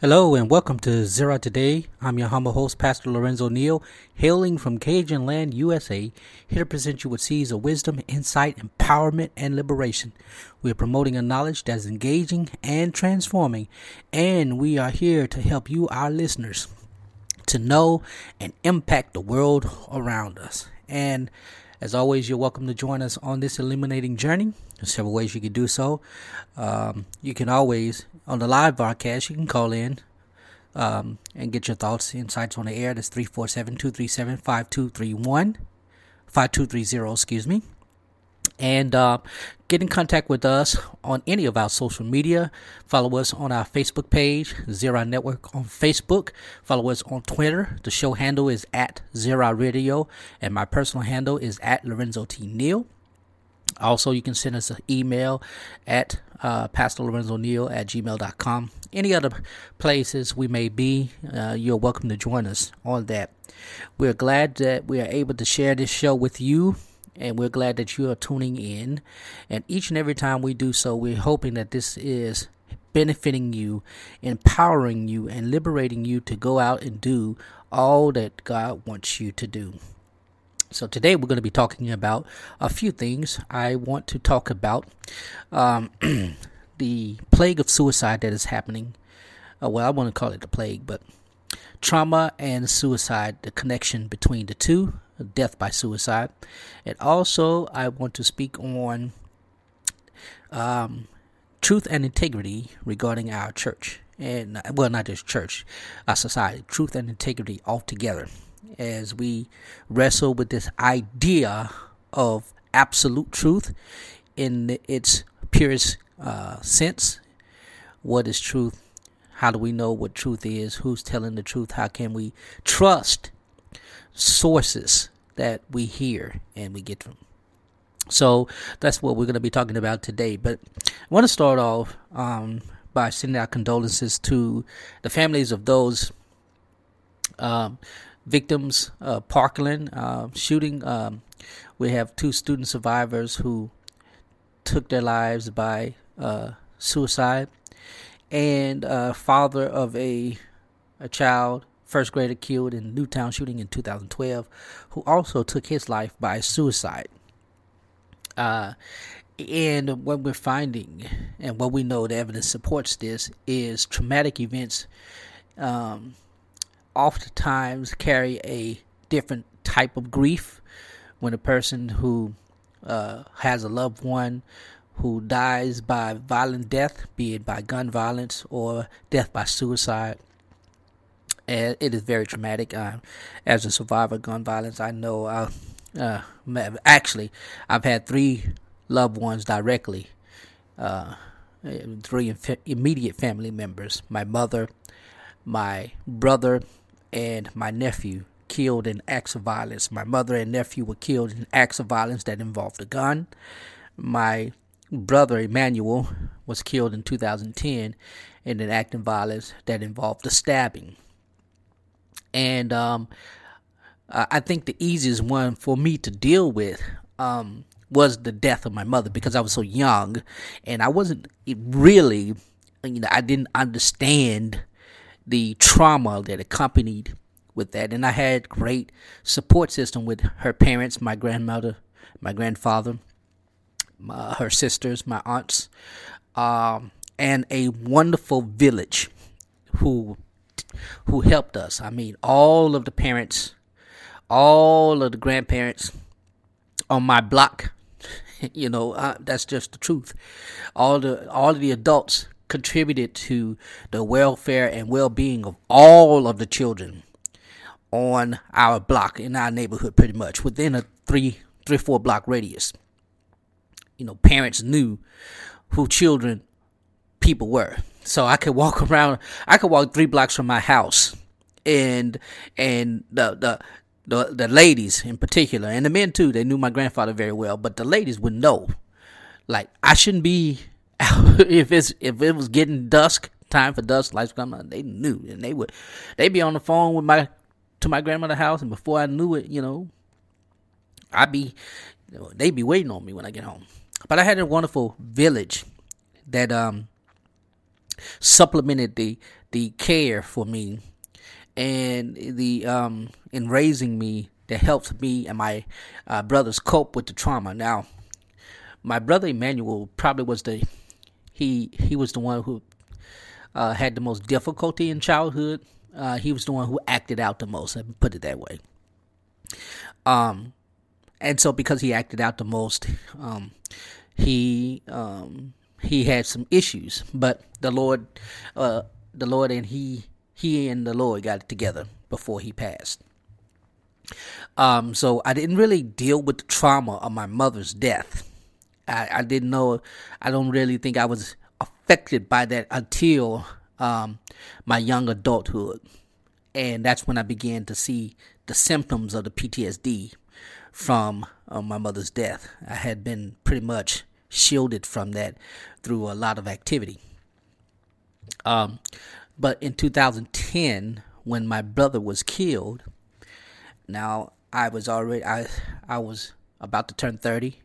Hello and welcome to Zera Today. I'm your humble host, Pastor Lorenzo Neal, hailing from Cajun Land, USA, here to present you with seeds of wisdom, insight, empowerment, and liberation. We are promoting a knowledge that is engaging and transforming, and we are here to help you, our listeners, to know and impact the world around us. And as always, you're welcome to join us on this illuminating journey. There's several ways you can do so. Um, you can always, on the live broadcast, you can call in um, and get your thoughts, insights on the air. That's 347 237 5231. 5230, excuse me and uh, get in contact with us on any of our social media. Follow us on our Facebook page, Zera Network on Facebook. Follow us on Twitter. The show handle is at Zera Radio, and my personal handle is at Lorenzo T. Neal. Also, you can send us an email at uh, Pastor Lorenzo Neal at gmail.com. Any other places we may be, uh, you're welcome to join us on that. We're glad that we are able to share this show with you and we're glad that you are tuning in. And each and every time we do so, we're hoping that this is benefiting you, empowering you, and liberating you to go out and do all that God wants you to do. So, today we're going to be talking about a few things. I want to talk about um, the plague of suicide that is happening. Uh, well, I want to call it the plague, but trauma and suicide, the connection between the two death by suicide. And also, I want to speak on um, truth and integrity regarding our church. And, well, not just church, our society, truth and integrity altogether. As we wrestle with this idea of absolute truth in its purest uh, sense. What is truth? How do we know what truth is? Who's telling the truth? How can we trust sources that we hear and we get from. So that's what we're going to be talking about today. But I want to start off um, by sending our condolences to the families of those um, victims of Parkland uh, shooting. Um, we have two student survivors who took their lives by uh, suicide, and a father of a a child first grader killed in Newtown shooting in 2012, who also took his life by suicide. Uh, and what we're finding, and what we know the evidence supports this, is traumatic events um, oftentimes carry a different type of grief when a person who uh, has a loved one who dies by violent death, be it by gun violence or death by suicide, and it is very traumatic. Uh, as a survivor of gun violence, I know. Uh, uh, actually, I've had three loved ones directly, uh, three immediate family members: my mother, my brother, and my nephew killed in acts of violence. My mother and nephew were killed in acts of violence that involved a gun. My brother Emmanuel was killed in 2010 in an act of violence that involved a stabbing and um, I think the easiest one for me to deal with um, was the death of my mother because I was so young, and I wasn't really, you know, I didn't understand the trauma that accompanied with that, and I had great support system with her parents, my grandmother, my grandfather, my, her sisters, my aunts, um, and a wonderful village who who helped us. I mean, all of the parents, all of the grandparents on my block. You know, uh, that's just the truth. All the all the adults contributed to the welfare and well-being of all of the children on our block in our neighborhood pretty much within a three three four block radius you know parents knew who children people were so I could walk around. I could walk three blocks from my house, and and the the the the ladies in particular, and the men too. They knew my grandfather very well, but the ladies would know, like I shouldn't be if it's if it was getting dusk, time for dusk, lights come on. They knew, and they would they'd be on the phone with my to my grandmother's house, and before I knew it, you know, I'd be they'd be waiting on me when I get home. But I had a wonderful village that um supplemented the the care for me and the um in raising me that helped me and my uh, brothers cope with the trauma. Now, my brother Emmanuel probably was the he he was the one who uh, had the most difficulty in childhood. Uh, he was the one who acted out the most. Put it that way. Um, and so because he acted out the most, um, he um he had some issues. But the Lord, uh, the Lord and he he and the Lord got it together before he passed. Um, so I didn't really deal with the trauma of my mother's death. I, I didn't know. I don't really think I was affected by that until um, my young adulthood, and that's when I began to see the symptoms of the PTSD from uh, my mother's death. I had been pretty much shielded from that through a lot of activity. Um, but in 2010, when my brother was killed, now I was already I I was about to turn 30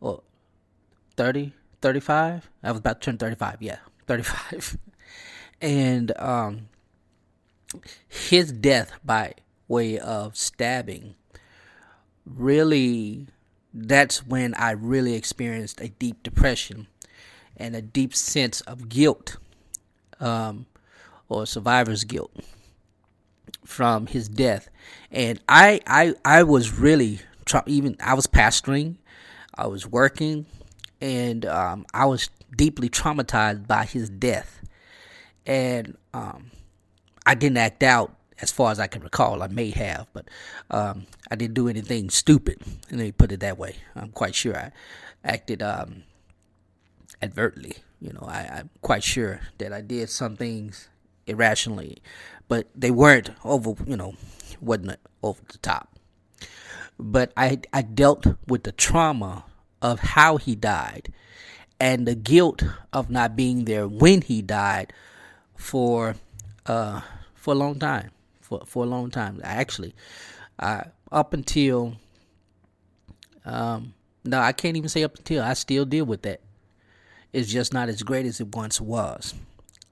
or 30 35 I was about to turn 35 yeah. 35 and um his death by way of stabbing really that's when I really experienced a deep depression and a deep sense of guilt um, or survivor's guilt from his death. And I I I was really even I was pastoring, I was working, and um, I was deeply traumatized by his death, and um, I didn't act out as far as I can recall. I may have, but um, I didn't do anything stupid. Let me put it that way. I'm quite sure I acted um, advertently. You know, I, I'm quite sure that I did some things irrationally, but they weren't over. You know, wasn't over the top. But I I dealt with the trauma of how he died and the guilt of not being there when he died for uh for a long time for for a long time actually. Up until um no I can't even say up until I still deal with that. It's just not as great as it once was.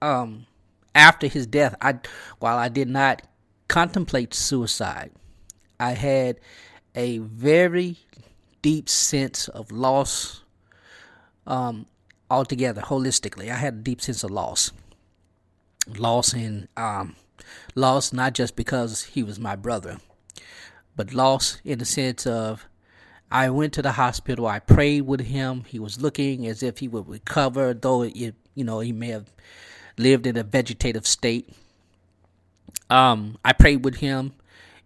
Um after his death I while I did not contemplate suicide I had a very deep sense of loss um, altogether, holistically. I had a deep sense of loss. Loss in um, loss not just because he was my brother, but loss in the sense of I went to the hospital. I prayed with him. He was looking as if he would recover, though it, you know he may have lived in a vegetative state. Um, I prayed with him.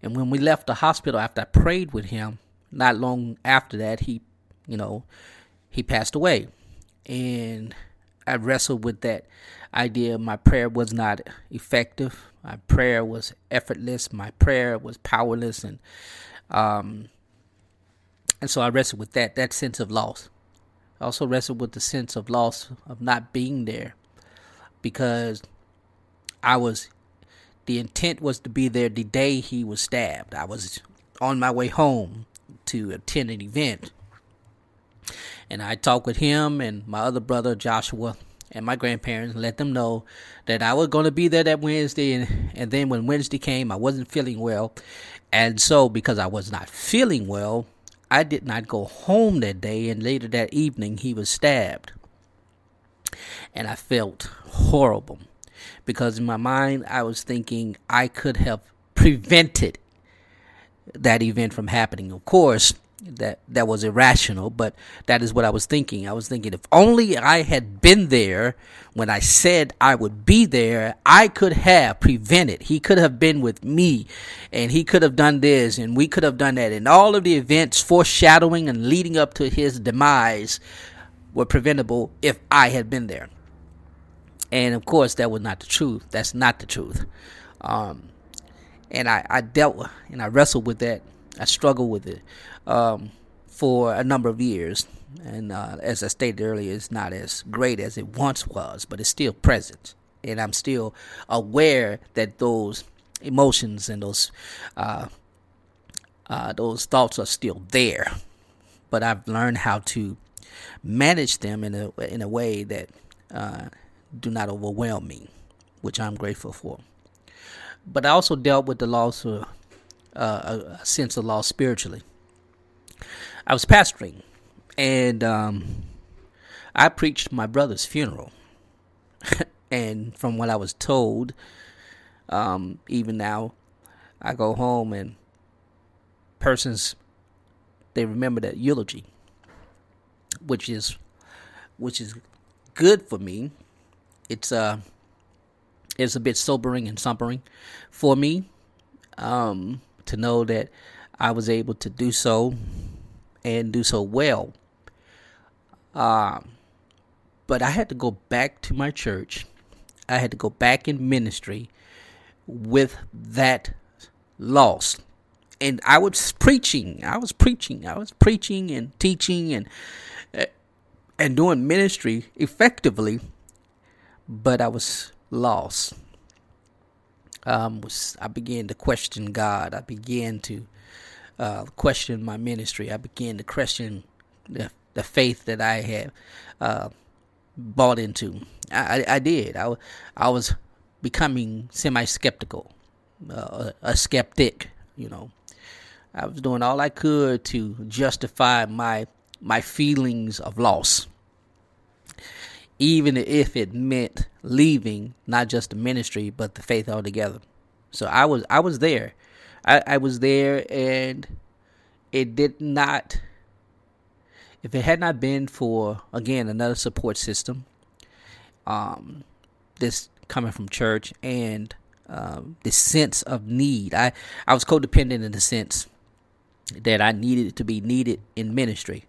And when we left the hospital after I prayed with him, not long after that, he, you know, he passed away. And I wrestled with that idea. My prayer was not effective. My prayer was effortless. My prayer was powerless, and um, and so I wrestled with that that sense of loss. I also wrestled with the sense of loss of not being there, because I was the intent was to be there the day he was stabbed. I was on my way home to attend an event. And I talked with him and my other brother, Joshua, and my grandparents, and let them know that I was going to be there that Wednesday. And, and then when Wednesday came, I wasn't feeling well. And so, because I was not feeling well, I did not go home that day. And later that evening, he was stabbed. And I felt horrible because in my mind I was thinking I could have prevented that event from happening. Of course, that that was irrational, but that is what I was thinking. I was thinking if only I had been there when I said I would be there, I could have prevented. He could have been with me and he could have done this and we could have done that. And all of the events foreshadowing and leading up to his demise were preventable if I had been there. And of course, that was not the truth. That's not the truth. Um, and I, I dealt with, and I wrestled with that. I struggled with it um, for a number of years. And uh, as I stated earlier, it's not as great as it once was, but it's still present. And I'm still aware that those emotions and those uh, uh, those thoughts are still there. But I've learned how to manage them in a in a way that uh, do not overwhelm me, which I'm grateful for. But I also dealt with the loss of uh, a sense of loss spiritually. I was pastoring, and um, I preached my brother's funeral. and from what I was told, um, even now, I go home and persons they remember that eulogy, which is which is good for me. It's uh it's a bit sobering and sombering for me um, to know that I was able to do so and do so well. Um, but I had to go back to my church. I had to go back in ministry with that loss. And I was preaching. I was preaching. I was preaching and teaching and uh, and doing ministry effectively, but I was lost. Um, was I began to question God. I began to uh, question my ministry. I began to question the, the faith that I had uh, bought into. I, I, I did. I, I was becoming semi skeptical, uh, a skeptic, you know. I was doing all I could to justify my my feelings of loss, even if it meant leaving not just the ministry but the faith altogether. So I was I was there, I, I was there, and it did not. If it had not been for again another support system, um, this coming from church and um, the sense of need. I, I was codependent in the sense that I needed to be needed in ministry.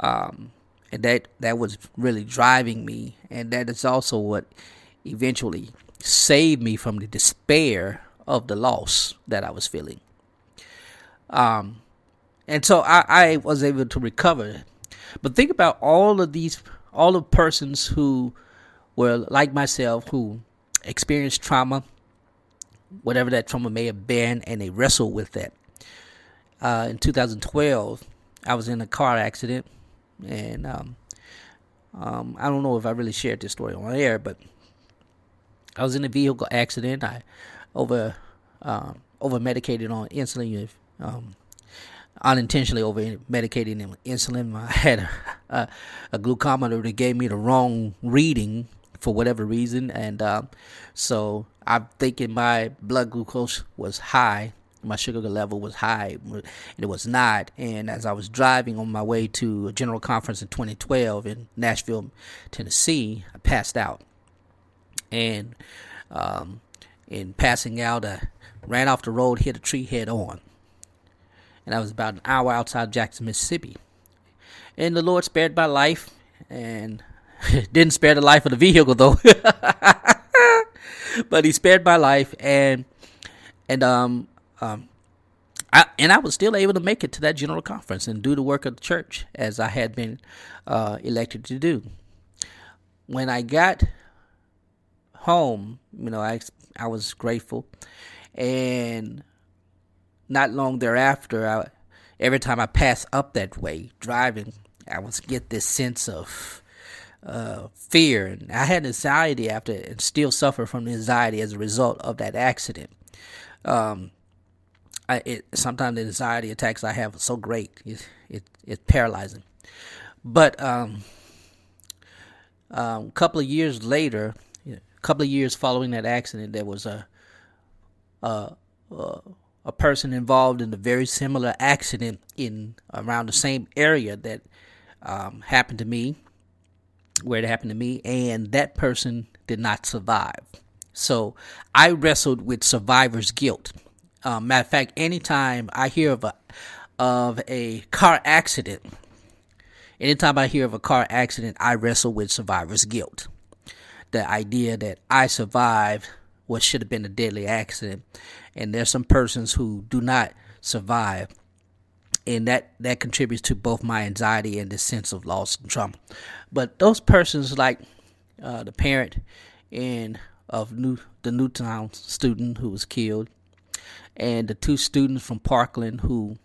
Um, and that, that was really driving me. And that is also what eventually saved me from the despair of the loss that I was feeling. Um, and so I, I was able to recover. But think about all of these, all the persons who were like myself, who experienced trauma, whatever that trauma may have been, and they wrestled with that. Uh, in 2012, I was in a car accident, and um, um, I don't know if I really shared this story on air, but I was in a vehicle accident. I over uh, over medicated on insulin, um, unintentionally over medicated on insulin. I had a, a, a glucometer that gave me the wrong reading for whatever reason, and uh, so I'm thinking my blood glucose was high, my sugar level was high, and it was not. And as I was driving on my way to a general conference in 2012 in Nashville, Tennessee, I passed out, and um, in passing out, I ran off the road, hit a tree head on, and I was about an hour outside Jackson, Mississippi. And the Lord spared my life, and Didn't spare the life of the vehicle though. but he spared my life and and um um I, and I was still able to make it to that general conference and do the work of the church as I had been uh, elected to do. When I got home, you know, I I was grateful, and not long thereafter, I, every time I pass up that way driving, I was get this sense of uh, fear, and I had anxiety after, and still suffer from the anxiety as a result of that accident. Um, I, it, sometimes the anxiety attacks I have are so great, it, it it's paralyzing. But um, um, a couple of years later, a couple of years following that accident, there was a a, a, a person involved in a very similar accident in around the same area that um, happened to me where it happened to me, and that person did not survive. So I wrestled with survivor's guilt. Um, matter of fact, anytime I hear of a of a car accident, anytime I hear of a car accident, I wrestle with survivor's guilt. the idea that I survived what should have been a deadly accident, and there's some persons who do not survive, and that that contributes to both my anxiety and the sense of loss and trauma. But those persons, like uh, the parent and of New the Newtown student who was killed, and the two students from Parkland who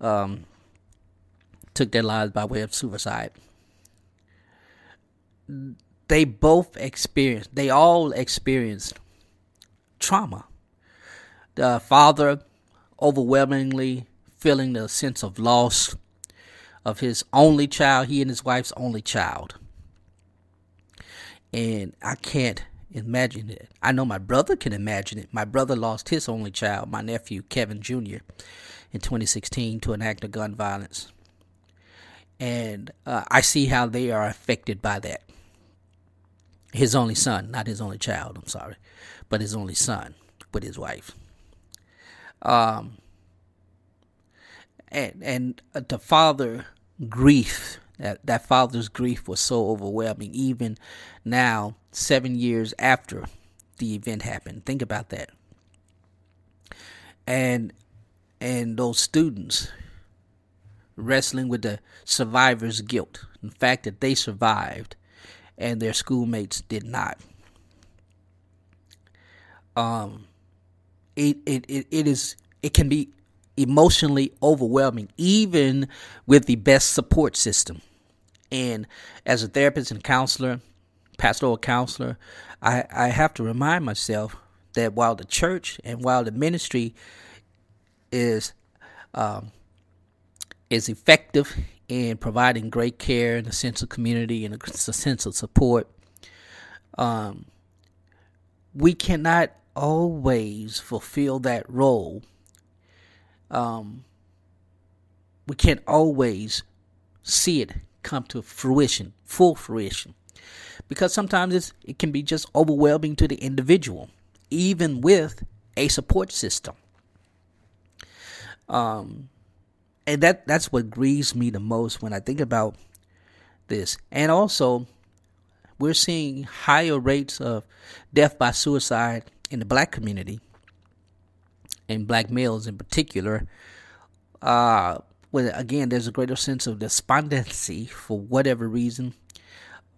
um, took their lives by way of suicide they both experienced, they all experienced trauma. The father overwhelmingly feeling the sense of loss of his only child, he and his wife's only child. And I can't imagine it. I know my brother can imagine it. My brother lost his only child, my nephew, Kevin Jr., in 2016 to an act of gun violence. And uh, I see how they are affected by that his only son, not his only child, I'm sorry, but his only son with his wife. Um, and and the father grief that that father's grief was so overwhelming even now 7 years after the event happened think about that and and those students wrestling with the survivor's guilt the fact that they survived and their schoolmates did not. Um, it, it, it, it is it can be emotionally overwhelming even with the best support system. And as a therapist and counselor, pastoral counselor, I, I have to remind myself that while the church and while the ministry is um, is effective in providing great care and a sense of community and a, sense of support. Um, we cannot always fulfill that role. Um, we can't always see it come to fruition, full fruition, because sometimes it can be just overwhelming to the individual, even with a support system. Um, and that that's what grieves me the most when I think about this. And also, we're seeing higher rates of death by suicide in the black community, and black males in particular. Uh, when again, there's a greater sense of despondency for whatever reason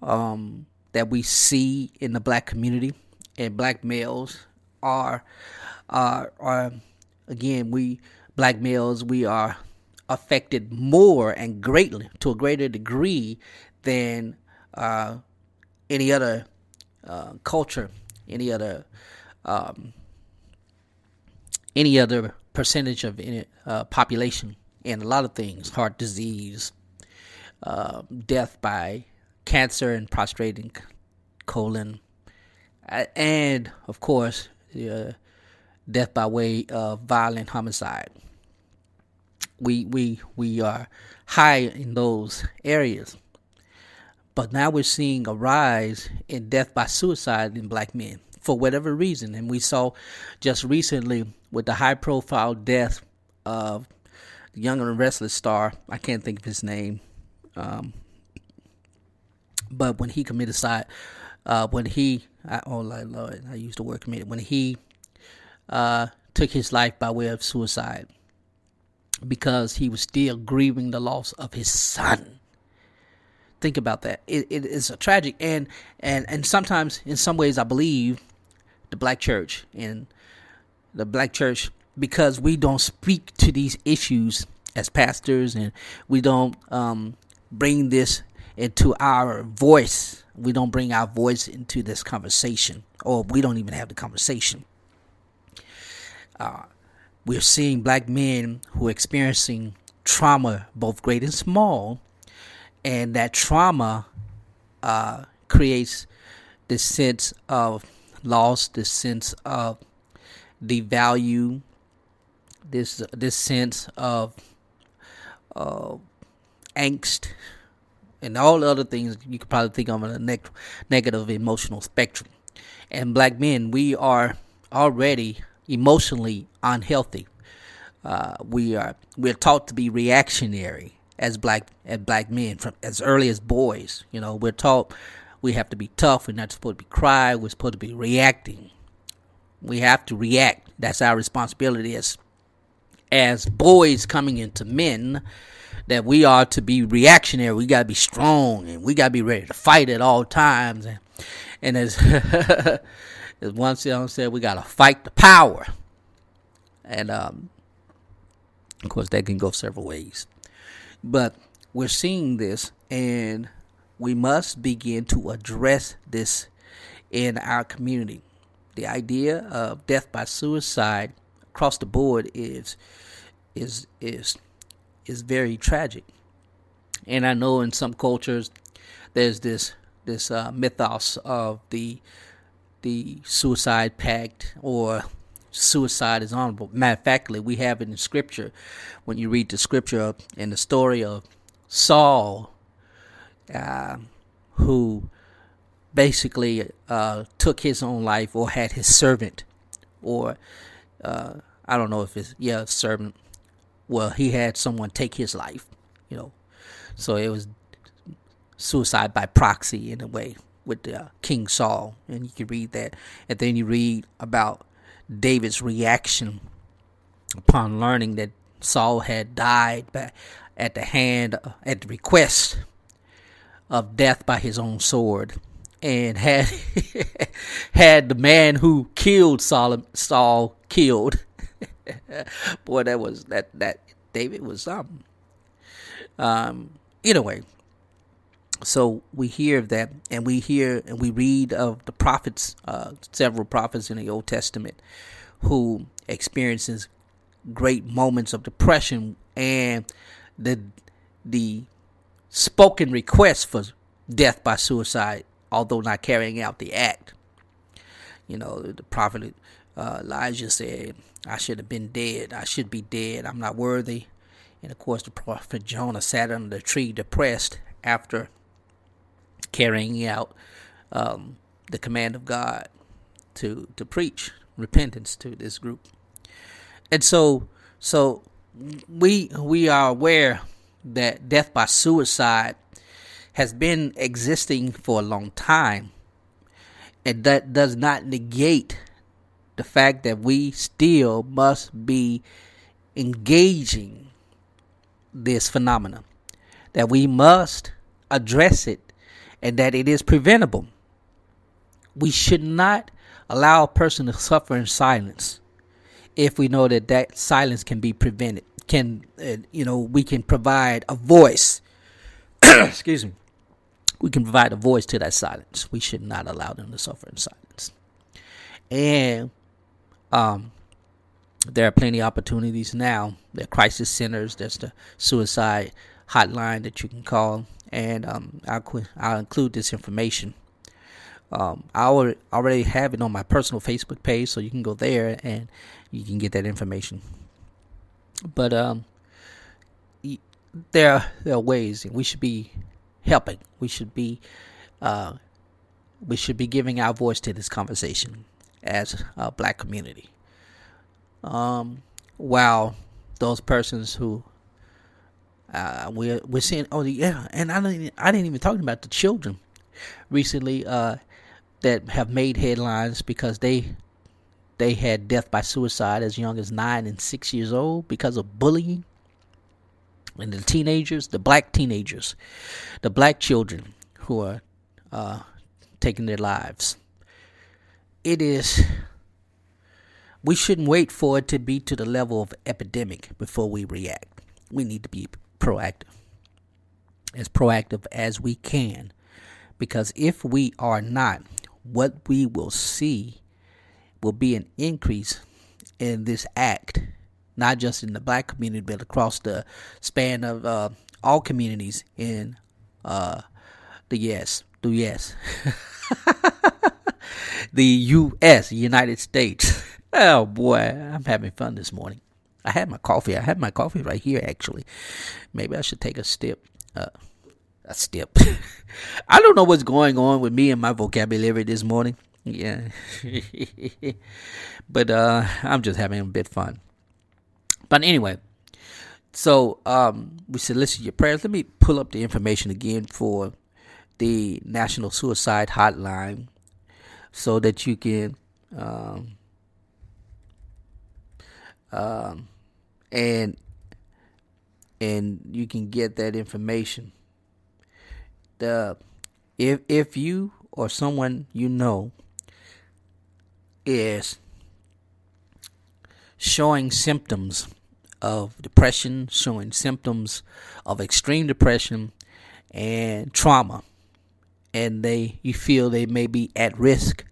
um, that we see in the black community, and black males are are are again we black males we are affected more and greatly to a greater degree than uh, any other uh, culture, any other um, any other percentage of any, uh, population, and a lot of things: heart disease, uh, death by cancer and prostrating colon, and of course, death by way of violent homicide we we we are high in those areas. But now we're seeing a rise in death by suicide in black men for whatever reason. And we saw just recently with the high profile death of the young and restless star, I can't think of his name. Um, but when he committed suicide, uh, when he, I, oh Lord, I used the word committed, when he uh, took his life by way of suicide because he was still grieving the loss of his son. Think about that. It, it is a tragic and and and sometimes in some ways I believe the black church and the black church because we don't speak to these issues as pastors and we don't um, bring this into our voice. We don't bring our voice into this conversation, or we don't even have the conversation. Uh, we're seeing black men who are experiencing trauma, both great and small, and that trauma uh, creates this sense of loss, this sense of devalue, this this sense of uh, angst, and all the other things you could probably think of on a ne- negative emotional spectrum. And black men, we are already emotionally unhealthy. Uh, we are we're taught to be reactionary as black as black men from as early as boys. You know, we're taught we have to be tough. We're not supposed to be cry. We're supposed to be reacting. We have to react. That's our responsibility as as boys coming into men. That we are to be reactionary. We gotta be strong and we gotta be ready to fight at all times. And, and as as one song said, we gotta fight the power. And um, of course, that can go several ways. But we're seeing this, and we must begin to address this in our community. The idea of death by suicide across the board is is is is very tragic. And I know in some cultures there's this this uh, mythos of the the suicide pact or suicide is honorable. Matter of factly, we have it in scripture. When you read the scripture in the story of Saul, uh, who basically uh, took his own life or had his servant, or uh, I don't know if it's, yeah, servant. Well, he had someone take his life, you know. So it was suicide by proxy in a way with uh, King Saul. And you can read that. And then you read about David's reaction upon learning that Saul had died by, at the hand, at the request of death by his own sword, and had had the man who killed Saul, Saul killed. Boy, that was that that David was something. Um, anyway, so we hear of that, and we hear and we read of the prophets, uh, several prophets in the Old Testament, who experiences great moments of depression and the the spoken request for death by suicide, although not carrying out the act. You know, the prophet uh, Elijah said, "I should have been dead. I should be dead. I'm not worthy." And of course, the prophet Jonah sat under the tree, depressed after carrying out um, the command of God to to preach repentance to this group. And so so we we are aware that death by suicide has been existing for a long time. And that does not negate the fact that we still must be engaging this phenomenon. That we must address it and that it is preventable. We should not allow a person to suffer in silence if we know that that silence can be prevented. Can uh, you know we can provide a voice? excuse me. We can provide a voice to that silence. We should not allow them to suffer in silence. And um, there are plenty of opportunities now. There are crisis centers. There's the suicide hotline that you can call and um, I'll, I'll include this information. Um, I already have it on my personal Facebook page, so you can go there and you can get that information. But um, there, are, there are ways we should be helping. We should be uh, we should be giving our voice to this conversation as a black community. Um, while those persons who uh, we're we're seeing oh yeah, and I didn't I didn't even talk about the children recently uh, that have made headlines because they they had death by suicide as young as nine and six years old because of bullying. And the teenagers, the black teenagers, the black children who are uh, taking their lives. It is. We shouldn't wait for it to be to the level of epidemic before we react. We need to be proactive. As proactive as we can. Because if we are not, what we will see will be an increase in this act, not just in the black community, but across the span of uh, all communities in uh, the yes, the yes, the U.S., United States. Oh boy, I'm having fun this morning. I had my coffee. I had my coffee right here, actually. Maybe I should take a step. Uh, a step. I don't know what's going on with me and my vocabulary this morning. Yeah. but uh, I'm just having a bit fun. But anyway, so um, we solicit your prayers. Let me pull up the information again for the National Suicide Hotline so that you can um, um, and and you can get that information. The if if you or someone you know is showing symptoms of depression, showing symptoms of extreme depression and trauma, and they you feel they may be at risk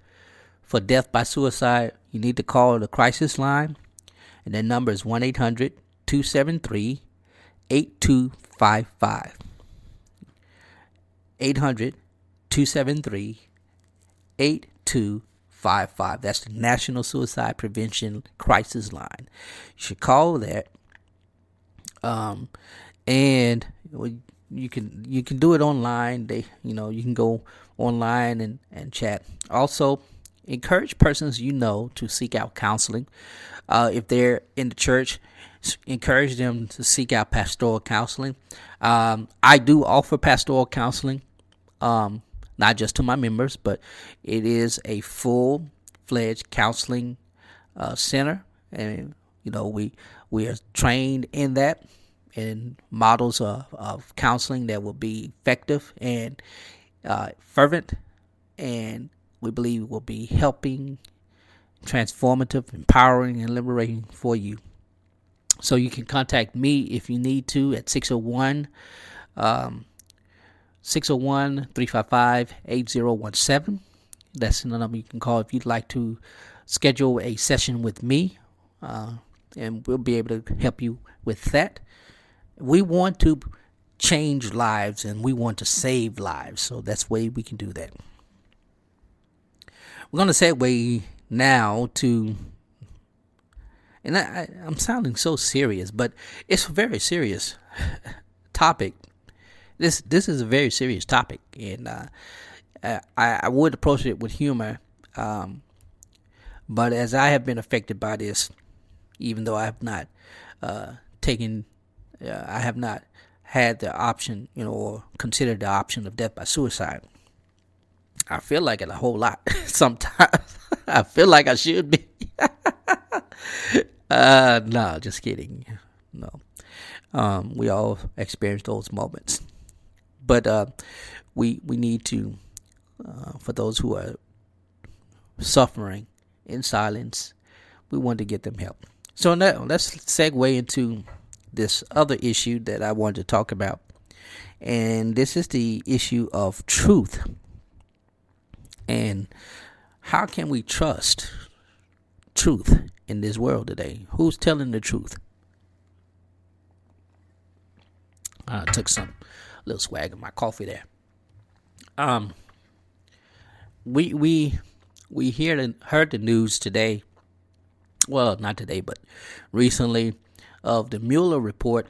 for death by suicide, you need to call the crisis line, and that number is 1 800 273 8255. 800 273 8255. That's the National Suicide Prevention Crisis Line. You should call that. Um, and you can you can do it online. They you know you can go online and and chat. Also, encourage persons you know to seek out counseling. Uh, if they're in the church, encourage them to seek out pastoral counseling. Um, I do offer pastoral counseling, um, not just to my members, but it is a full fledged counseling uh, center, and you know we we are trained in that and models of, of counseling that will be effective and uh, fervent, and we believe will be helping, transformative, empowering, and liberating for you. So you can contact me if you need to at 601 um, 601 355 8017. That's the number you can call if you'd like to schedule a session with me, uh, and we'll be able to help you with that. We want to change lives and we want to save lives, so that's way we can do that. We're going to segue now to and I, am sounding so serious, but it's a very serious topic. This this is a very serious topic, and uh, I, I would approach it with humor. Um, but as I have been affected by this, even though I have not uh, taken, uh, I have not had the option, you know, or considered the option of death by suicide. I feel like it a whole lot sometimes. I feel like I should be. uh, no, just kidding. No. Um, we all experience those moments. But uh, we we need to, uh, for those who are suffering in silence, we want to get them help. So now let's segue into this other issue that I wanted to talk about. And this is the issue of truth. And how can we trust truth in this world today? Who's telling the truth? I took some little swag of my coffee there. Um, we we we hear the, heard the news today. Well, not today, but recently, of the Mueller report.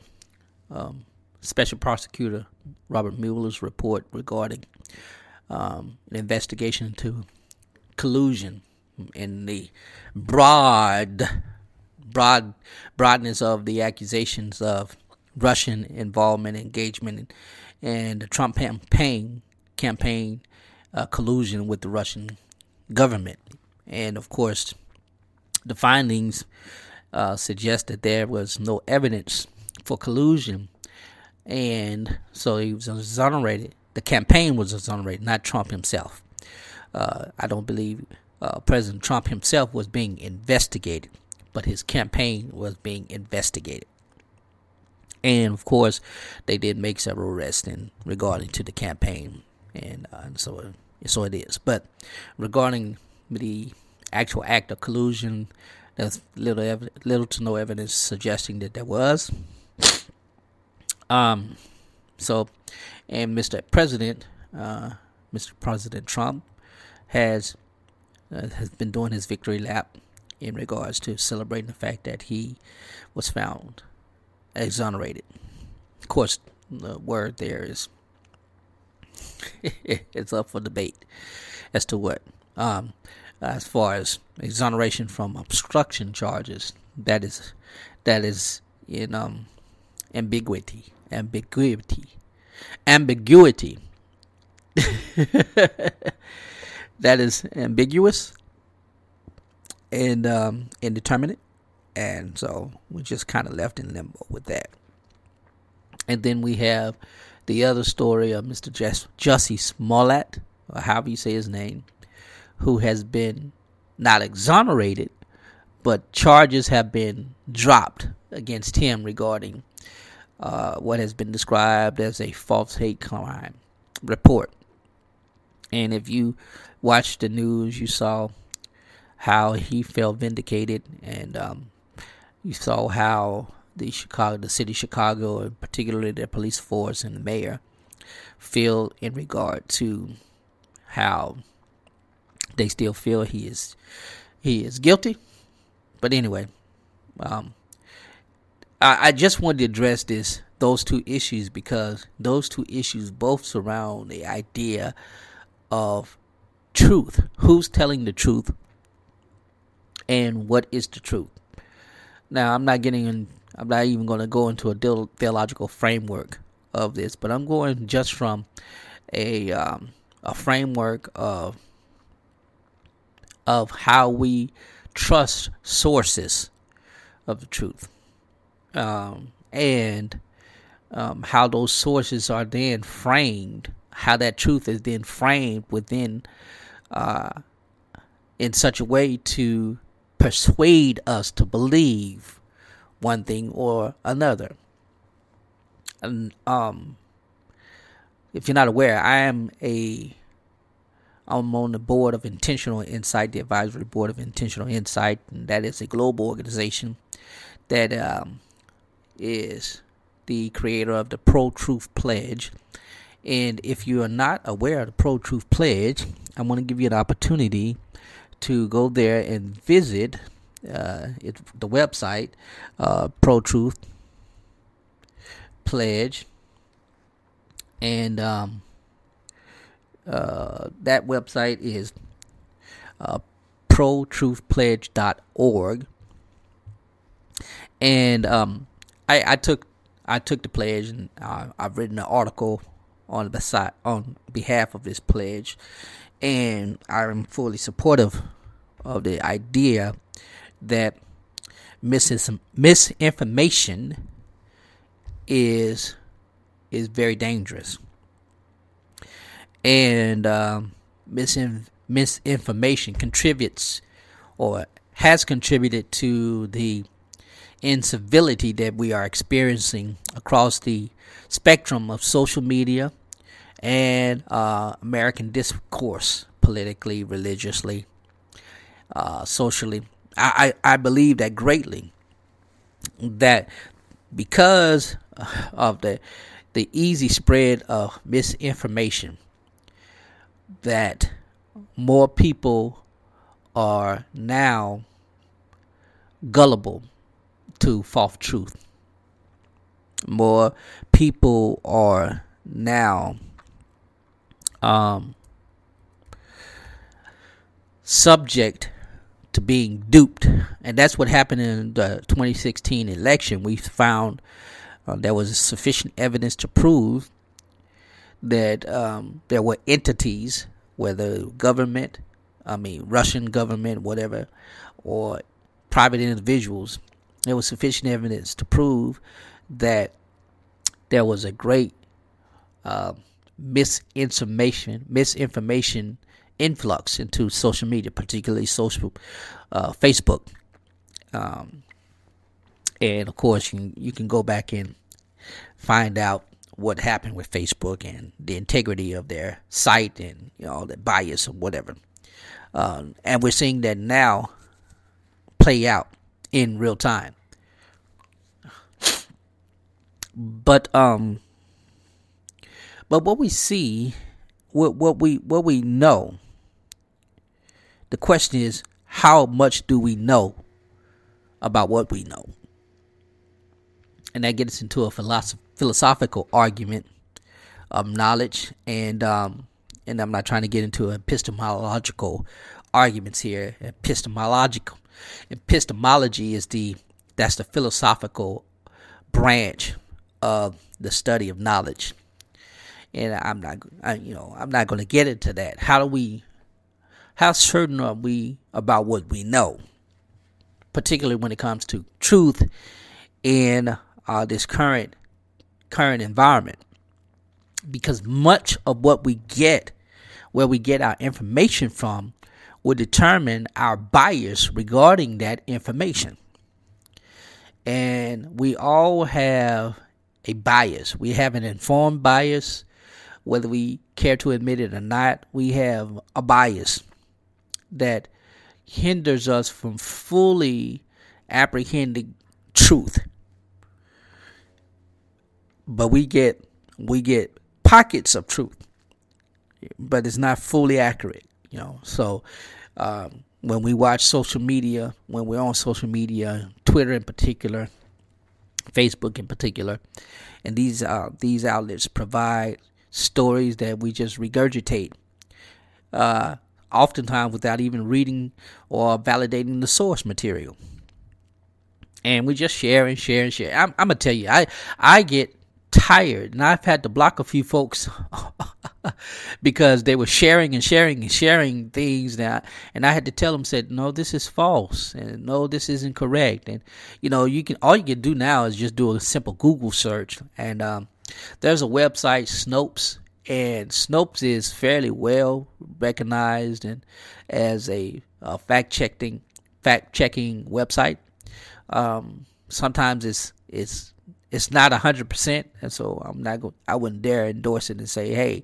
Um, Special Prosecutor Robert Mueller's report regarding um, an investigation into collusion in the broad broad broadness of the accusations of Russian involvement, engagement, and the Trump campaign campaign uh, collusion with the Russian government, and of course, the findings uh, suggest that there was no evidence for collusion, and so he was exonerated. The campaign was exonerated, not Trump himself. Uh, I don't believe uh, President Trump himself was being investigated, but his campaign was being investigated. And of course, they did make several arrests in regarding to the campaign, and, uh, and so so it is. But regarding the actual act of collusion, there's little ev- little to no evidence suggesting that there was. Um, so, and Mr. President, uh, Mr. President Trump, has uh, has been doing his victory lap in regards to celebrating the fact that he was found exonerated. Of course, the word there is it's up for debate as to what. Um, as far as exoneration from obstruction charges, that is that is in um, ambiguity, ambiguity, ambiguity. that is ambiguous and um, indeterminate, and so we're just kind of left in limbo with that. And then we have the other story of Mr. Jess, Jussie Smollett, or however you say his name, who has been not exonerated, but charges have been dropped against him regarding uh, what has been described as a false hate crime report. And if you watched the news, you saw how he felt vindicated, and um, you saw how the Chicago, the city of Chicago, and particularly their police force and the mayor, feel in regard to how they still feel he is he is guilty. But anyway, um, I, I just wanted to address this those two issues because those two issues both surround the idea of truth. Who's telling the truth? And what is the truth? Now, I'm not getting in, I'm not even going to go into a theological framework of this, but I'm going just from a um, a framework of of how we trust sources of the truth, um, and um, how those sources are then framed, how that truth is then framed within uh, in such a way to persuade us to believe one thing or another. And um, if you're not aware, I am a I'm on the board of Intentional Insight, the advisory board of Intentional Insight, and that is a global organization that um, is the creator of the Pro Truth Pledge. And if you are not aware of the Pro Truth Pledge, I want to give you an opportunity to go there and visit uh, it, the website, uh, Pro Truth Pledge. And um, uh, that website is uh, protruthpledge.org. And um, I, I took I took the pledge and uh, I've written an article on the side on behalf of this pledge, and I'm fully supportive of the idea that mis- misinformation is is very dangerous, and um, misin- misinformation contributes or has contributed to the incivility that we are experiencing across the spectrum of social media and uh, American discourse, politically, religiously, uh, socially. I, I, I believe that greatly that because of the the easy spread of misinformation that more people are now gullible to false truth. More people are now um, subject to being duped, and that's what happened in the 2016 election. We found uh, there was sufficient evidence to prove that um, there were entities, whether government, I mean Russian government, whatever, or private individuals there was sufficient evidence to prove that there was a great uh, misinformation misinformation influx into social media, particularly social uh, Facebook. Um, and of course, you, you can go back and find out what happened with Facebook and the integrity of their site and you know the bias or whatever. Um, and we're seeing that now play out in real time. But um but what we see what what we what we know the question is how much do we know about what we know? And that gets into a philosoph- philosophical argument of knowledge and um and I'm not trying to get into epistemological arguments here. Epistemological epistemology is the that's the philosophical branch of the study of knowledge. and I'm not, I, you know, I'm not going to get into that. How do we, how certain are we about what we know, particularly when it comes to truth in uh, this current current environment? Because much of what we get, where we get our information from, will determine our bias regarding that information. And we all have a bias. We have an informed bias, whether we care to admit it or not. We have a bias that hinders us from fully apprehending truth. But we get we get pockets of truth, but it's not fully accurate. You know, so um, when we watch social media, when we're on social media, Twitter in particular, Facebook in particular, and these uh, these outlets provide stories that we just regurgitate, uh, oftentimes without even reading or validating the source material. And we just share and share and share. I'm, I'm gonna tell you, I I get tired, and I've had to block a few folks because they were sharing and sharing and sharing things that, and I had to tell them, said, no, this is false, and no, this isn't correct, and you know, you can all you can do now is just do a simple Google search, and um, there's a website, Snopes, and Snopes is fairly well recognized and as a, fact checking fact checking website. Um, sometimes it's it's it's not hundred percent, and so I'm not going. I wouldn't dare endorse it and say, "Hey,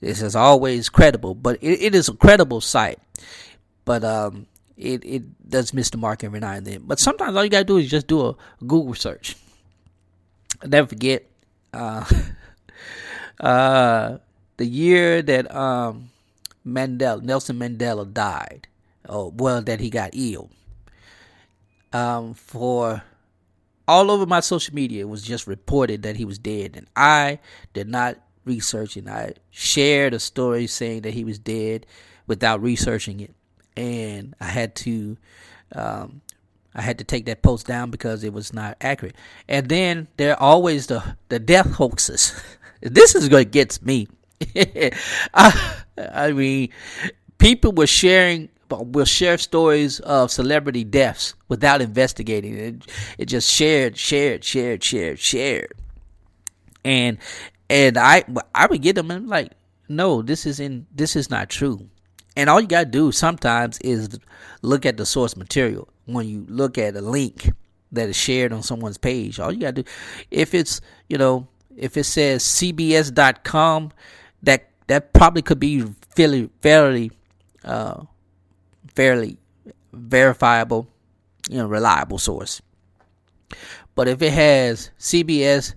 this is always credible." But it, it is a credible site. But um, it it does miss the mark every now and then. But sometimes all you gotta do is just do a Google search. I'll never forget uh, uh, the year that um, Mandela Nelson Mandela died. Oh, well, that he got ill. Um, for all over my social media it was just reported that he was dead. And i did not research and i shared a story saying that he was dead without researching it. And i had to um, i had to take that post down because it was not accurate. And then there are always the the death hoaxes. This is what gets me. I, I mean people were sharing will share stories of celebrity deaths without investigating. It, it just shared, shared, shared, shared, shared. And and I I would get them and like, no, this is in this is not true. And all you gotta do sometimes is look at the source material. When you look at a link that is shared on someone's page, all you gotta do, if it's you know, if it says CBS.com, that that probably could be fairly fairly uh, fairly verifiable, you know, reliable source. But if it has CBS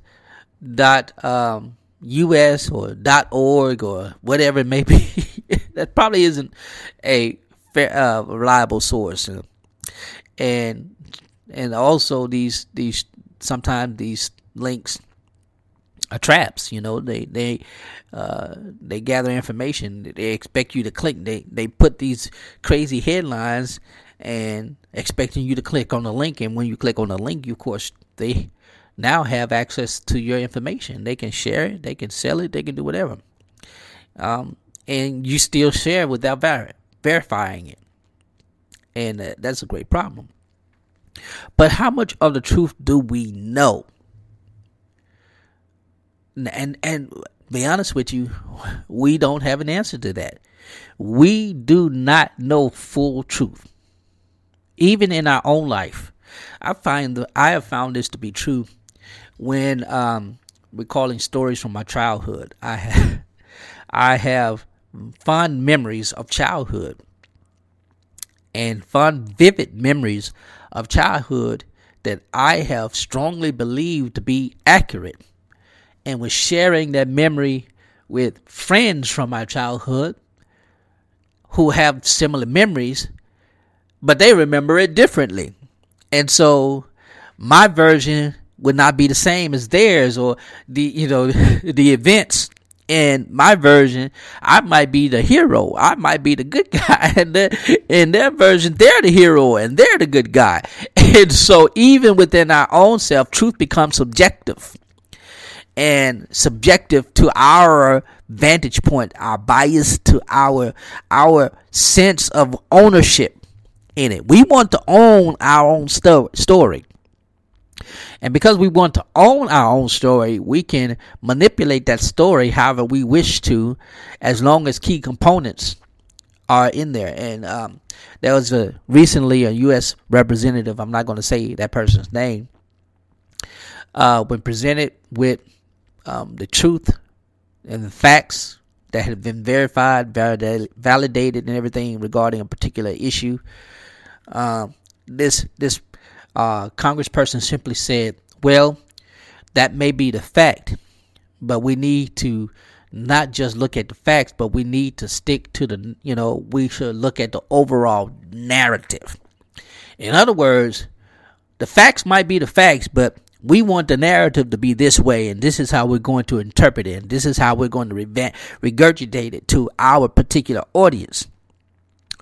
dot um, US or dot org or whatever it may be, that probably isn't a fair, uh, reliable source. And and also these these sometimes these links are traps. You know, they they uh, they gather information. They expect you to click. They they put these crazy headlines and expecting you to click on the link. And when you click on the link, you of course they now have access to your information. They can share it. They can sell it. They can do whatever. Um, and you still share without ver- verifying it, and uh, that's a great problem. But how much of the truth do we know? And and be honest with you, we don't have an answer to that. We do not know full truth, even in our own life. I find that I have found this to be true when um, recalling stories from my childhood. I have, I have fond memories of childhood and fond, vivid memories of childhood that I have strongly believed to be accurate and was sharing that memory with friends from my childhood who have similar memories, but they remember it differently. And so my version would not be the same as theirs or the you know the events. In my version I might be the hero. I might be the good guy. And the, in their version they're the hero and they're the good guy. And so even within our own self truth becomes subjective and subjective to our vantage point, our bias to our our sense of ownership in it. We want to own our own sto- story. And because we want to own our own story, we can manipulate that story however we wish to, as long as key components are in there. And um, there was a recently a U.S. representative. I'm not going to say that person's name. Uh, when presented with um, the truth and the facts that have been verified, validated, and everything regarding a particular issue, um, this this uh, congressperson simply said, well, that may be the fact, but we need to not just look at the facts, but we need to stick to the, you know, we should look at the overall narrative. In other words, the facts might be the facts, but we want the narrative to be this way, and this is how we're going to interpret it, and this is how we're going to regurgitate it to our particular audience.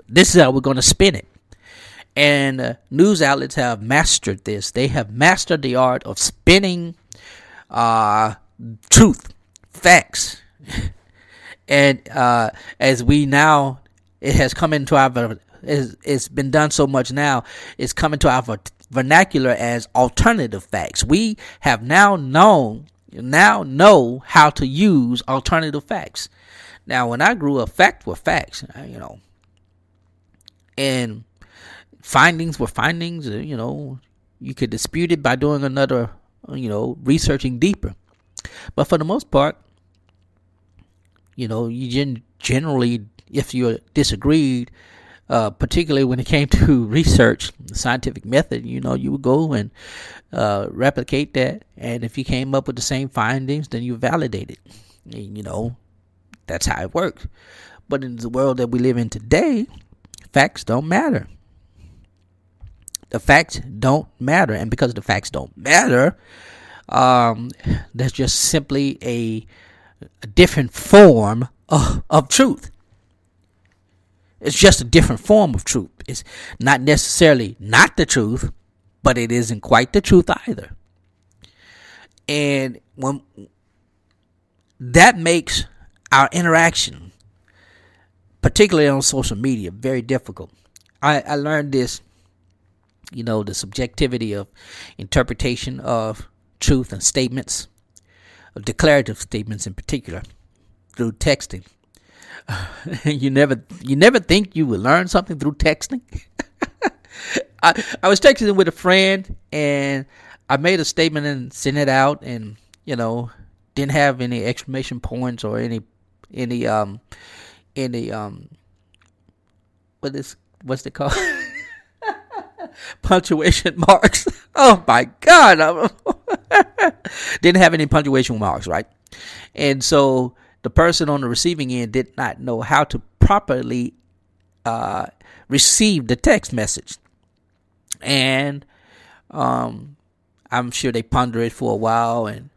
This is how we're going to spin it. And uh, news outlets have mastered this. They have mastered the art of spinning uh, truth, facts. and uh, as we now, it has come into our, it's, it's been done so much now, it's coming to our vernacular as alternative facts. We have now known, now know how to use alternative facts. Now, when I grew up, fact were facts, you know. And findings were findings. Uh, you know, you could dispute it by doing another, uh, you know, researching deeper. But for the most part, you know, you gen- generally, if you disagreed, uh, particularly when it came to research, scientific method, you know, you would go and uh, replicate that. And if you came up with the same findings, then you validate it. And, you know, that's how it works. But in the world that we live in today, facts don't matter. The facts don't matter, and because the facts don't matter, um, there's just simply a, a different form of, of truth. It's just a different form of truth. It's not necessarily not the truth, but it isn't quite the truth either. And when that makes our interaction, particularly on social media, very difficult. I, I learned this you know, the subjectivity of interpretation of truth and statements, of declarative statements in particular, through texting. you never you never think you will learn something through texting. I I was texting with a friend and I made a statement and sent it out and you know didn't have any exclamation points or any any um any um what is what's it called punctuation marks. Oh my God. Didn't have any punctuation marks, right? And so the person on the receiving end did not know how to properly uh, receive the text message. And um, I'm sure they ponder it for a while. And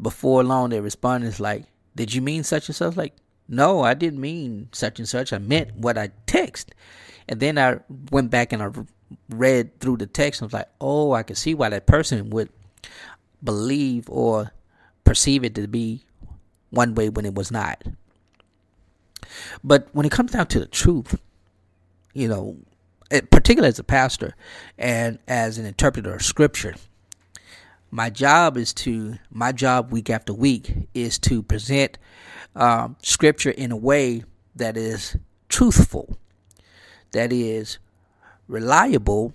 before long, they respond is like, Did you mean such and such? Like, no, I didn't mean such and such. I meant what I text. And then I went back and I read through the text and I was like, oh, I can see why that person would believe or perceive it to be one way when it was not. But when it comes down to the truth, you know, particularly as a pastor and as an interpreter of scripture, my job is to my job week after week is to present um, scripture in a way that is truthful, that is reliable,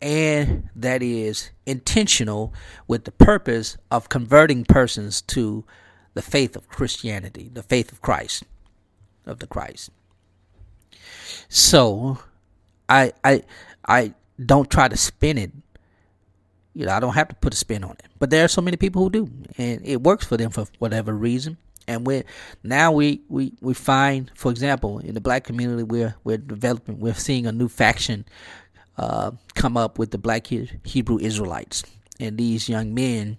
and that is intentional with the purpose of converting persons to the faith of Christianity, the faith of Christ, of the Christ. So, I I I don't try to spin it. You know, I don't have to put a spin on it. But there are so many people who do, and it works for them for whatever reason. And we now we, we, we find, for example, in the black community, we're we're developing, we're seeing a new faction uh, come up with the black Hebrew Israelites, and these young men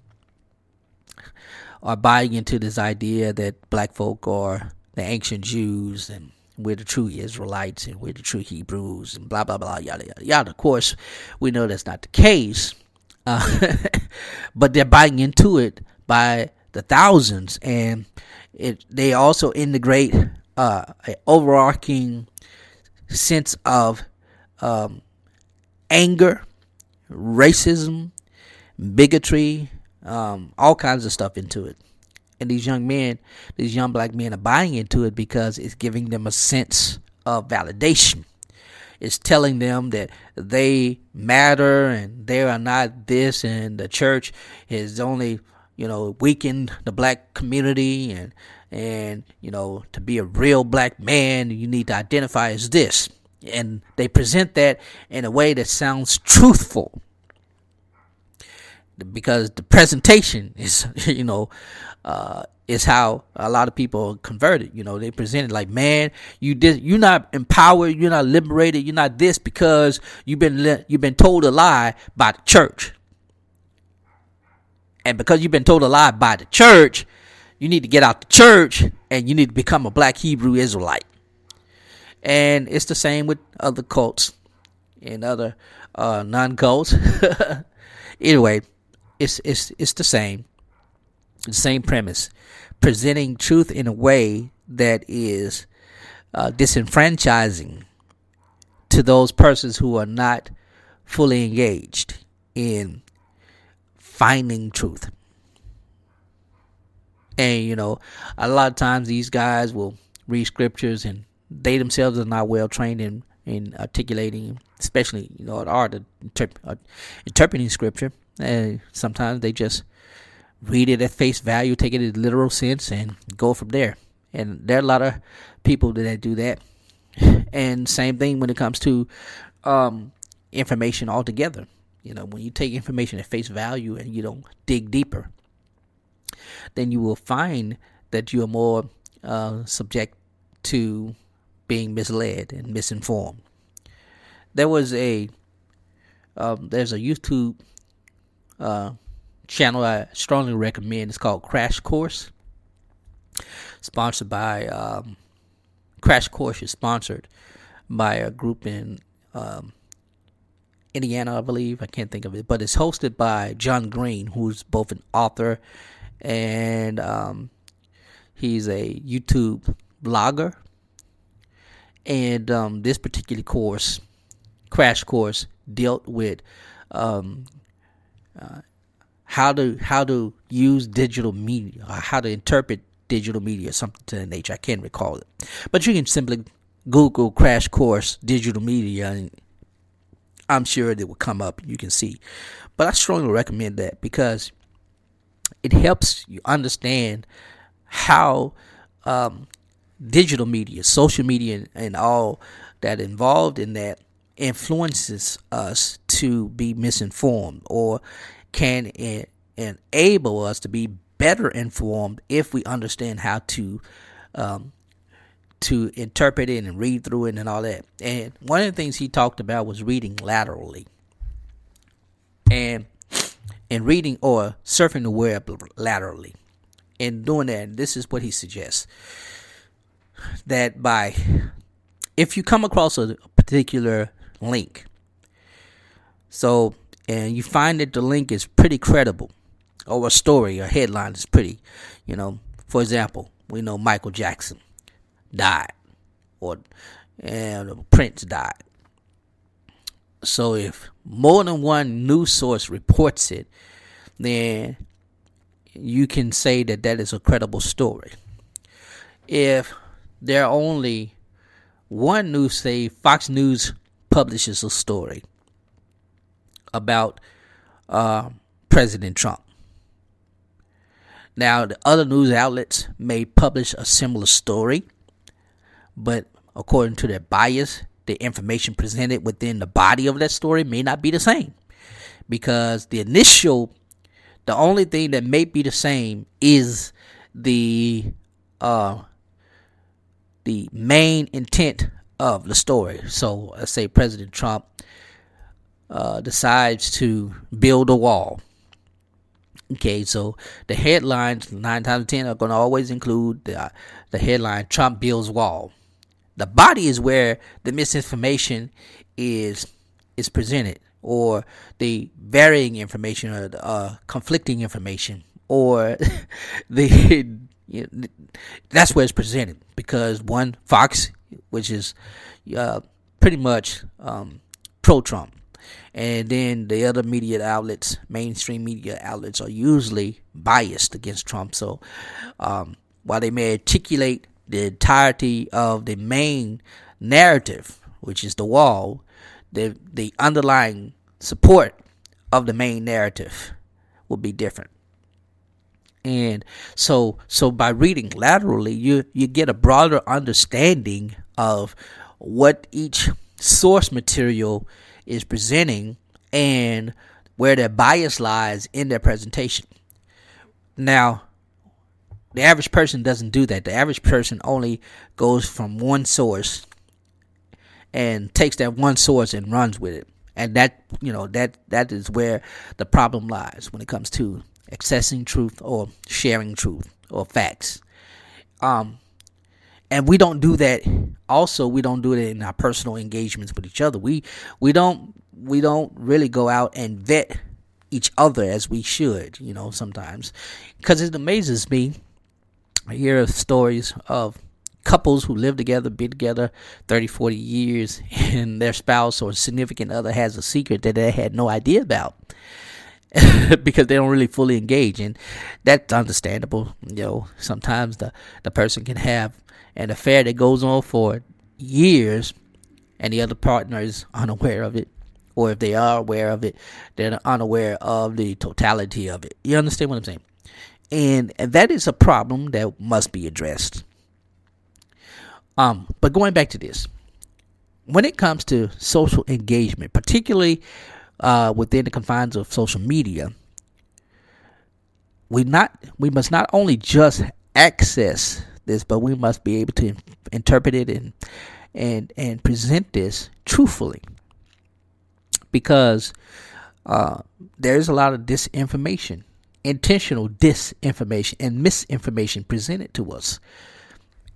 are buying into this idea that black folk are the ancient Jews and we're the true Israelites and we're the true Hebrews and blah blah blah yada yada yada. Of course, we know that's not the case, uh, but they're buying into it by the thousands, and it they also integrate uh, an overarching sense of um, anger, racism, bigotry, um, all kinds of stuff into it. And these young men, these young black men, are buying into it because it's giving them a sense of validation. It's telling them that they matter and they are not this, and the church is only, you know, weakened the black community, and and you know, to be a real black man, you need to identify as this. And they present that in a way that sounds truthful because the presentation is you know uh, is how a lot of people converted you know they presented like man you did you're not empowered you're not liberated you're not this because you've been you've been told a lie by the church. And because you've been told a lie by the church you need to get out the church and you need to become a black hebrew israelite. And it's the same with other cults and other uh, non-cults. Anyway it's it's it's the same, the same premise, presenting truth in a way that is uh, disenfranchising to those persons who are not fully engaged in finding truth. And you know, a lot of times these guys will read scriptures and they themselves are not well trained in in articulating, especially you know, the art of interp- uh, interpreting scripture. And sometimes they just read it at face value, take it in literal sense, and go from there. And there are a lot of people that do that. And same thing when it comes to um, information altogether. You know, when you take information at face value and you don't dig deeper, then you will find that you are more uh, subject to being misled and misinformed. There was a um, there's a YouTube uh, channel I strongly recommend. It's called Crash Course, sponsored by um, Crash Course is sponsored by a group in um, Indiana, I believe. I can't think of it, but it's hosted by John Green, who's both an author and um, he's a YouTube blogger. And um, this particular course, crash course, dealt with um, uh, how to how to use digital media, or how to interpret digital media, something to the nature. I can't recall it, but you can simply Google crash course digital media, and I'm sure it will come up. You can see, but I strongly recommend that because it helps you understand how um, digital media, social media, and all that involved in that influences us to be misinformed or can it enable us to be better informed if we understand how to um, to interpret it and read through it and all that. And one of the things he talked about was reading laterally. And and reading or surfing the web laterally. And doing that, this is what he suggests. That by if you come across a particular link. So, and you find that the link is pretty credible, or a story, a headline is pretty, you know. For example, we know Michael Jackson died, or and Prince died. So, if more than one news source reports it, then you can say that that is a credible story. If there are only one news, say Fox News publishes a story about uh, President Trump. Now, the other news outlets may publish a similar story, but according to their bias, the information presented within the body of that story may not be the same. Because the initial, the only thing that may be the same is the uh, the main intent of the story. So let's say President Trump uh, decides to build a wall. Okay, so the headlines nine times ten are going to always include the uh, the headline Trump builds wall. The body is where the misinformation is is presented, or the varying information or the, uh, conflicting information or the you know, that's where it's presented because one Fox, which is uh, pretty much um, pro Trump, and then the other media outlets, mainstream media outlets, are usually biased against Trump. So um, while they may articulate the entirety of the main narrative, which is the wall, the the underlying support of the main narrative will be different. And so so by reading laterally you you get a broader understanding of what each source material is presenting and where their bias lies in their presentation. Now, the average person doesn't do that. The average person only goes from one source and takes that one source and runs with it. And that, you know, that that is where the problem lies when it comes to accessing truth or sharing truth or facts. Um, and we don't do that. Also, we don't do it in our personal engagements with each other. We we don't we don't really go out and vet each other as we should. You know, sometimes because it amazes me. I hear stories of couples who live together, been together 30, 40 years, and their spouse or significant other has a secret that they had no idea about. because they don't really fully engage and that's understandable you know sometimes the the person can have an affair that goes on for years and the other partner is unaware of it or if they are aware of it they're unaware of the totality of it. You understand what i'm saying? And, that is a problem that must be addressed. Um but going back to this when it comes to social engagement particularly uh, within the confines of social media, we not we must not only just access this, but we must be able to interpret it and and and present this truthfully, because uh, there's a lot of disinformation, intentional disinformation, and misinformation presented to us,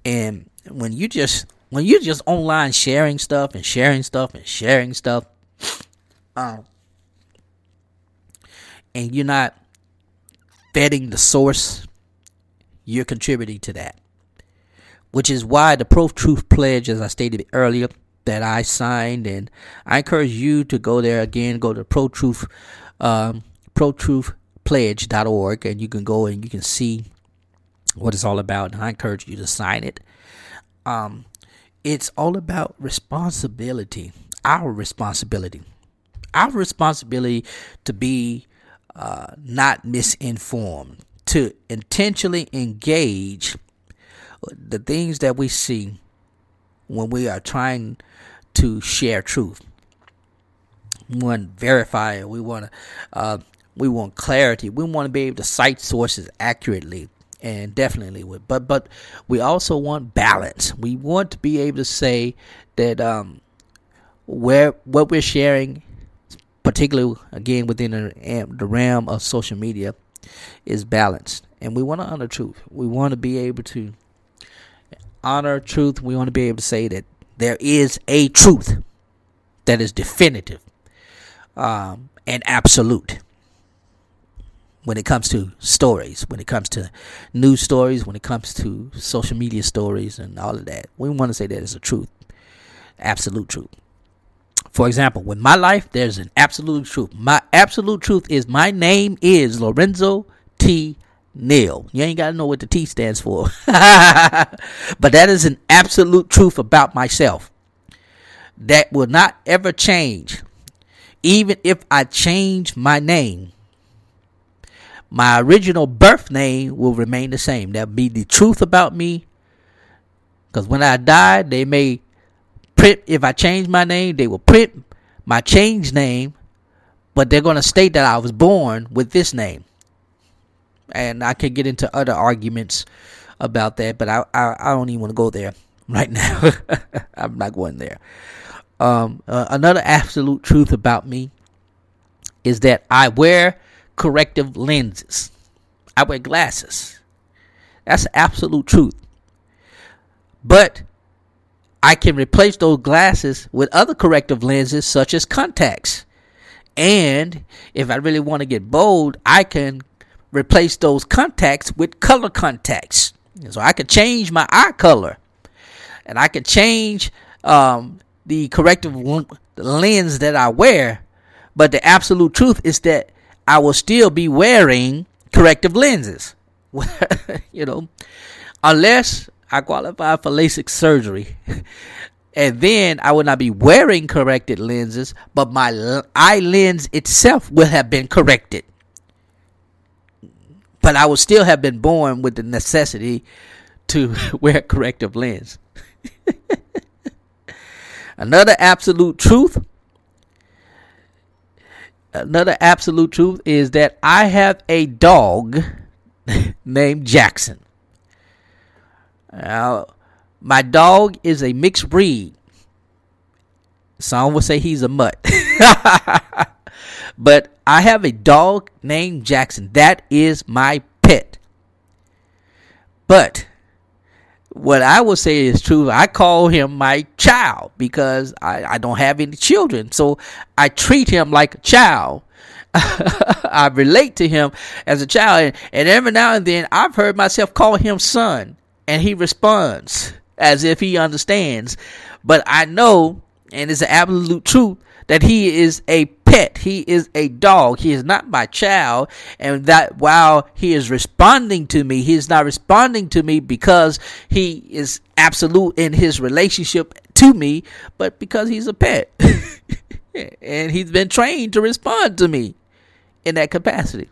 and when you just when you're just online sharing stuff and sharing stuff and sharing stuff um, and you're not vetting the source, you're contributing to that. Which is why the Pro Truth Pledge, as I stated earlier, that I signed, and I encourage you to go there again. Go to Pro Truth, um, ProTruthPledge.org, and you can go and you can see what it's all about. And I encourage you to sign it. Um, it's all about responsibility, our responsibility our responsibility to be uh, not misinformed, to intentionally engage the things that we see when we are trying to share truth. We want to verify it. We want to. Uh, we want clarity. We want to be able to cite sources accurately and definitely with. But but we also want balance. We want to be able to say that um, where what we're sharing particularly again within the, the realm of social media, is balanced. And we want to honor truth. We want to be able to honor truth. We want to be able to say that there is a truth that is definitive um, and absolute when it comes to stories, when it comes to news stories, when it comes to social media stories, and all of that. We want to say that is a truth, absolute truth. For example, with my life, there's an absolute truth. My absolute truth is my name is Lorenzo T. Neal. You ain't got to know what the T stands for. but that is an absolute truth about myself that will not ever change. Even if I change my name, my original birth name will remain the same. That'll be the truth about me. Because when I die, they may print if I change my name, they will print my changed name, but they're going to state that I was born with this name. And I could get into other arguments about that, but I I, I don't even want to go there right now. I'm not going there. Um, uh, another absolute truth about me is that I wear corrective lenses. I wear glasses. That's absolute truth. But I can replace those glasses with other corrective lenses such as contacts. And if I really want to get bold, I can replace those contacts with color contacts. So I could change my eye color, and I could change um, the corrective lens that I wear. But the absolute truth is that I will still be wearing corrective lenses. you know, unless I qualify for LASIK surgery. and then I would not be wearing corrected lenses, but my eye lens itself will have been corrected. But I would still have been born with the necessity to wear corrective lens. Another absolute truth. Another absolute truth is that I have a dog named Jackson. Now, my dog is a mixed breed. Some would say he's a mutt. But I have a dog named Jackson. That is my pet. But what I would say is true. I call him my child because I, I don't have any children. So I treat him like a child. I relate to him as a child. And, and every now and then I've heard myself call him son. And he responds as if he understands. But I know, and it's an absolute truth, that he is a pet. He is a dog. He is not my child. And that while he is responding to me, he is not responding to me because he is absolute in his relationship to me, but because he's a pet. and he's been trained to respond to me in that capacity.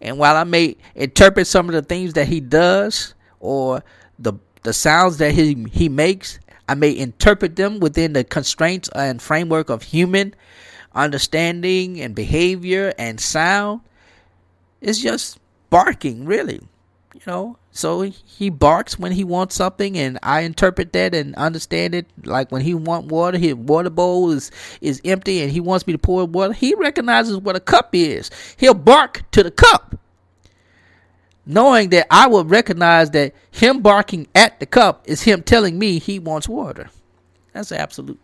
And while I may interpret some of the things that he does or the the sounds that he he makes, I may interpret them within the constraints and framework of human understanding and behavior and sound. It's just barking, really. You know, so he barks when he wants something, and I interpret that and understand it. Like when he want water, his water bowl is is empty, and he wants me to pour water. He recognizes what a cup is. He'll bark to the cup knowing that I will recognize that him barking at the cup is him telling me he wants water. That's absolute.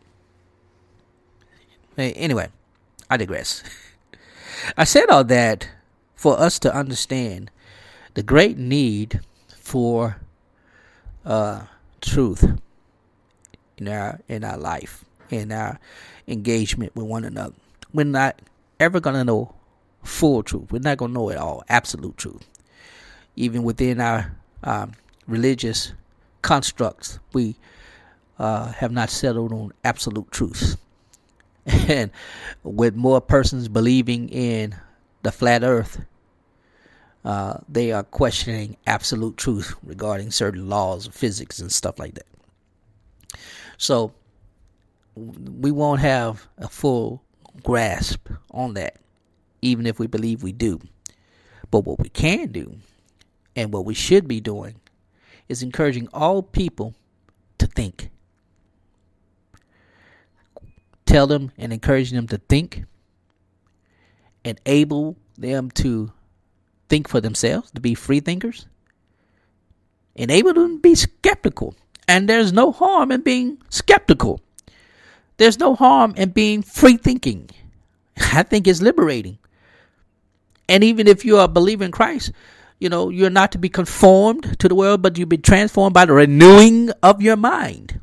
Anyway, I digress. I said all that for us to understand the great need for uh, truth in our in our life, in our engagement with one another. We're not ever gonna know full truth. We're not gonna know it all, absolute truth even within our um, religious constructs, we uh, have not settled on absolute truths. And with more persons believing in the flat earth, uh, they are questioning absolute truth regarding certain laws of physics and stuff like that. So we won't have a full grasp on that, even if we believe we do. But what we can do and what we should be doing is encouraging all people to think. Tell them and encourage them to think, enable them to think for themselves, to be free thinkers, enable them to be skeptical. And there's no harm in being skeptical. There's no harm in being free thinking. I think it's liberating. And even if you are a believer in Christ, you know, you're not to be conformed to the world, but you be transformed by the renewing of your mind.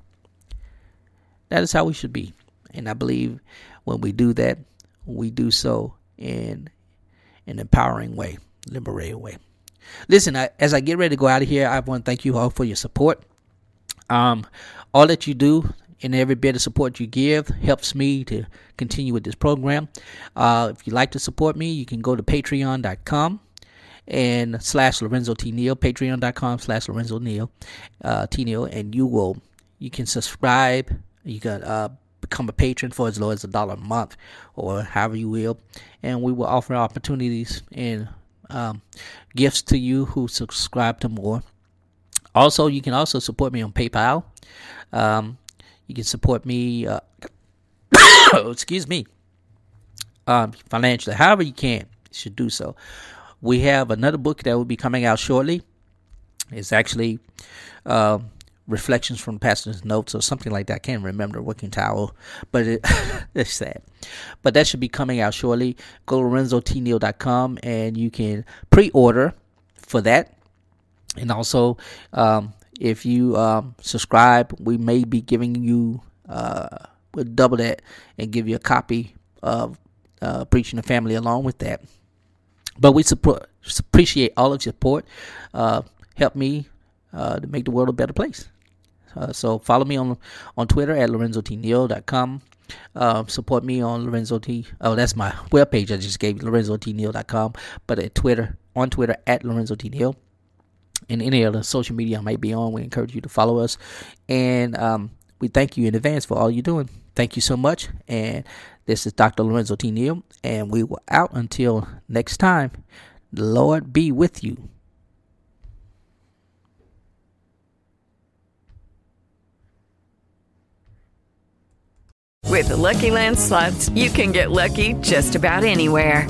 That is how we should be. And I believe when we do that, we do so in an empowering way, liberating way. Listen, I, as I get ready to go out of here, I want to thank you all for your support. Um, all that you do and every bit of support you give helps me to continue with this program. Uh, if you'd like to support me, you can go to patreon.com and slash Lorenzo T Neal, patreon.com slash Lorenzo Neal, uh, T Neal, and you will, you can subscribe, you can, uh, become a patron for as low as a dollar a month or however you will, and we will offer opportunities and, um, gifts to you who subscribe to more. Also, you can also support me on PayPal. Um, you can support me, uh, excuse me, um, financially, however you can, you should do so we have another book that will be coming out shortly. It's actually uh, reflections from pastor's notes or something like that. I can't remember working towel, but it, it's sad. But that should be coming out shortly. Go to lorenzotneal.com and you can pre-order for that. And also, um, if you um, subscribe, we may be giving you uh, we'll double that and give you a copy of uh, preaching the family along with that. But we support, appreciate all of your support. Uh, help me uh, to make the world a better place. Uh, so follow me on on Twitter at lorenzotneal.com. Uh, support me on Lorenzo T. Oh, that's my webpage I just gave you. But at Twitter, on Twitter at Lorenzo T. And any other social media I might be on, we encourage you to follow us. And um, we thank you in advance for all you're doing. Thank you so much. And this is Dr. Lorenzo T. Neal, and we will out until next time. The Lord be with you. With the Lucky Land slots, you can get lucky just about anywhere.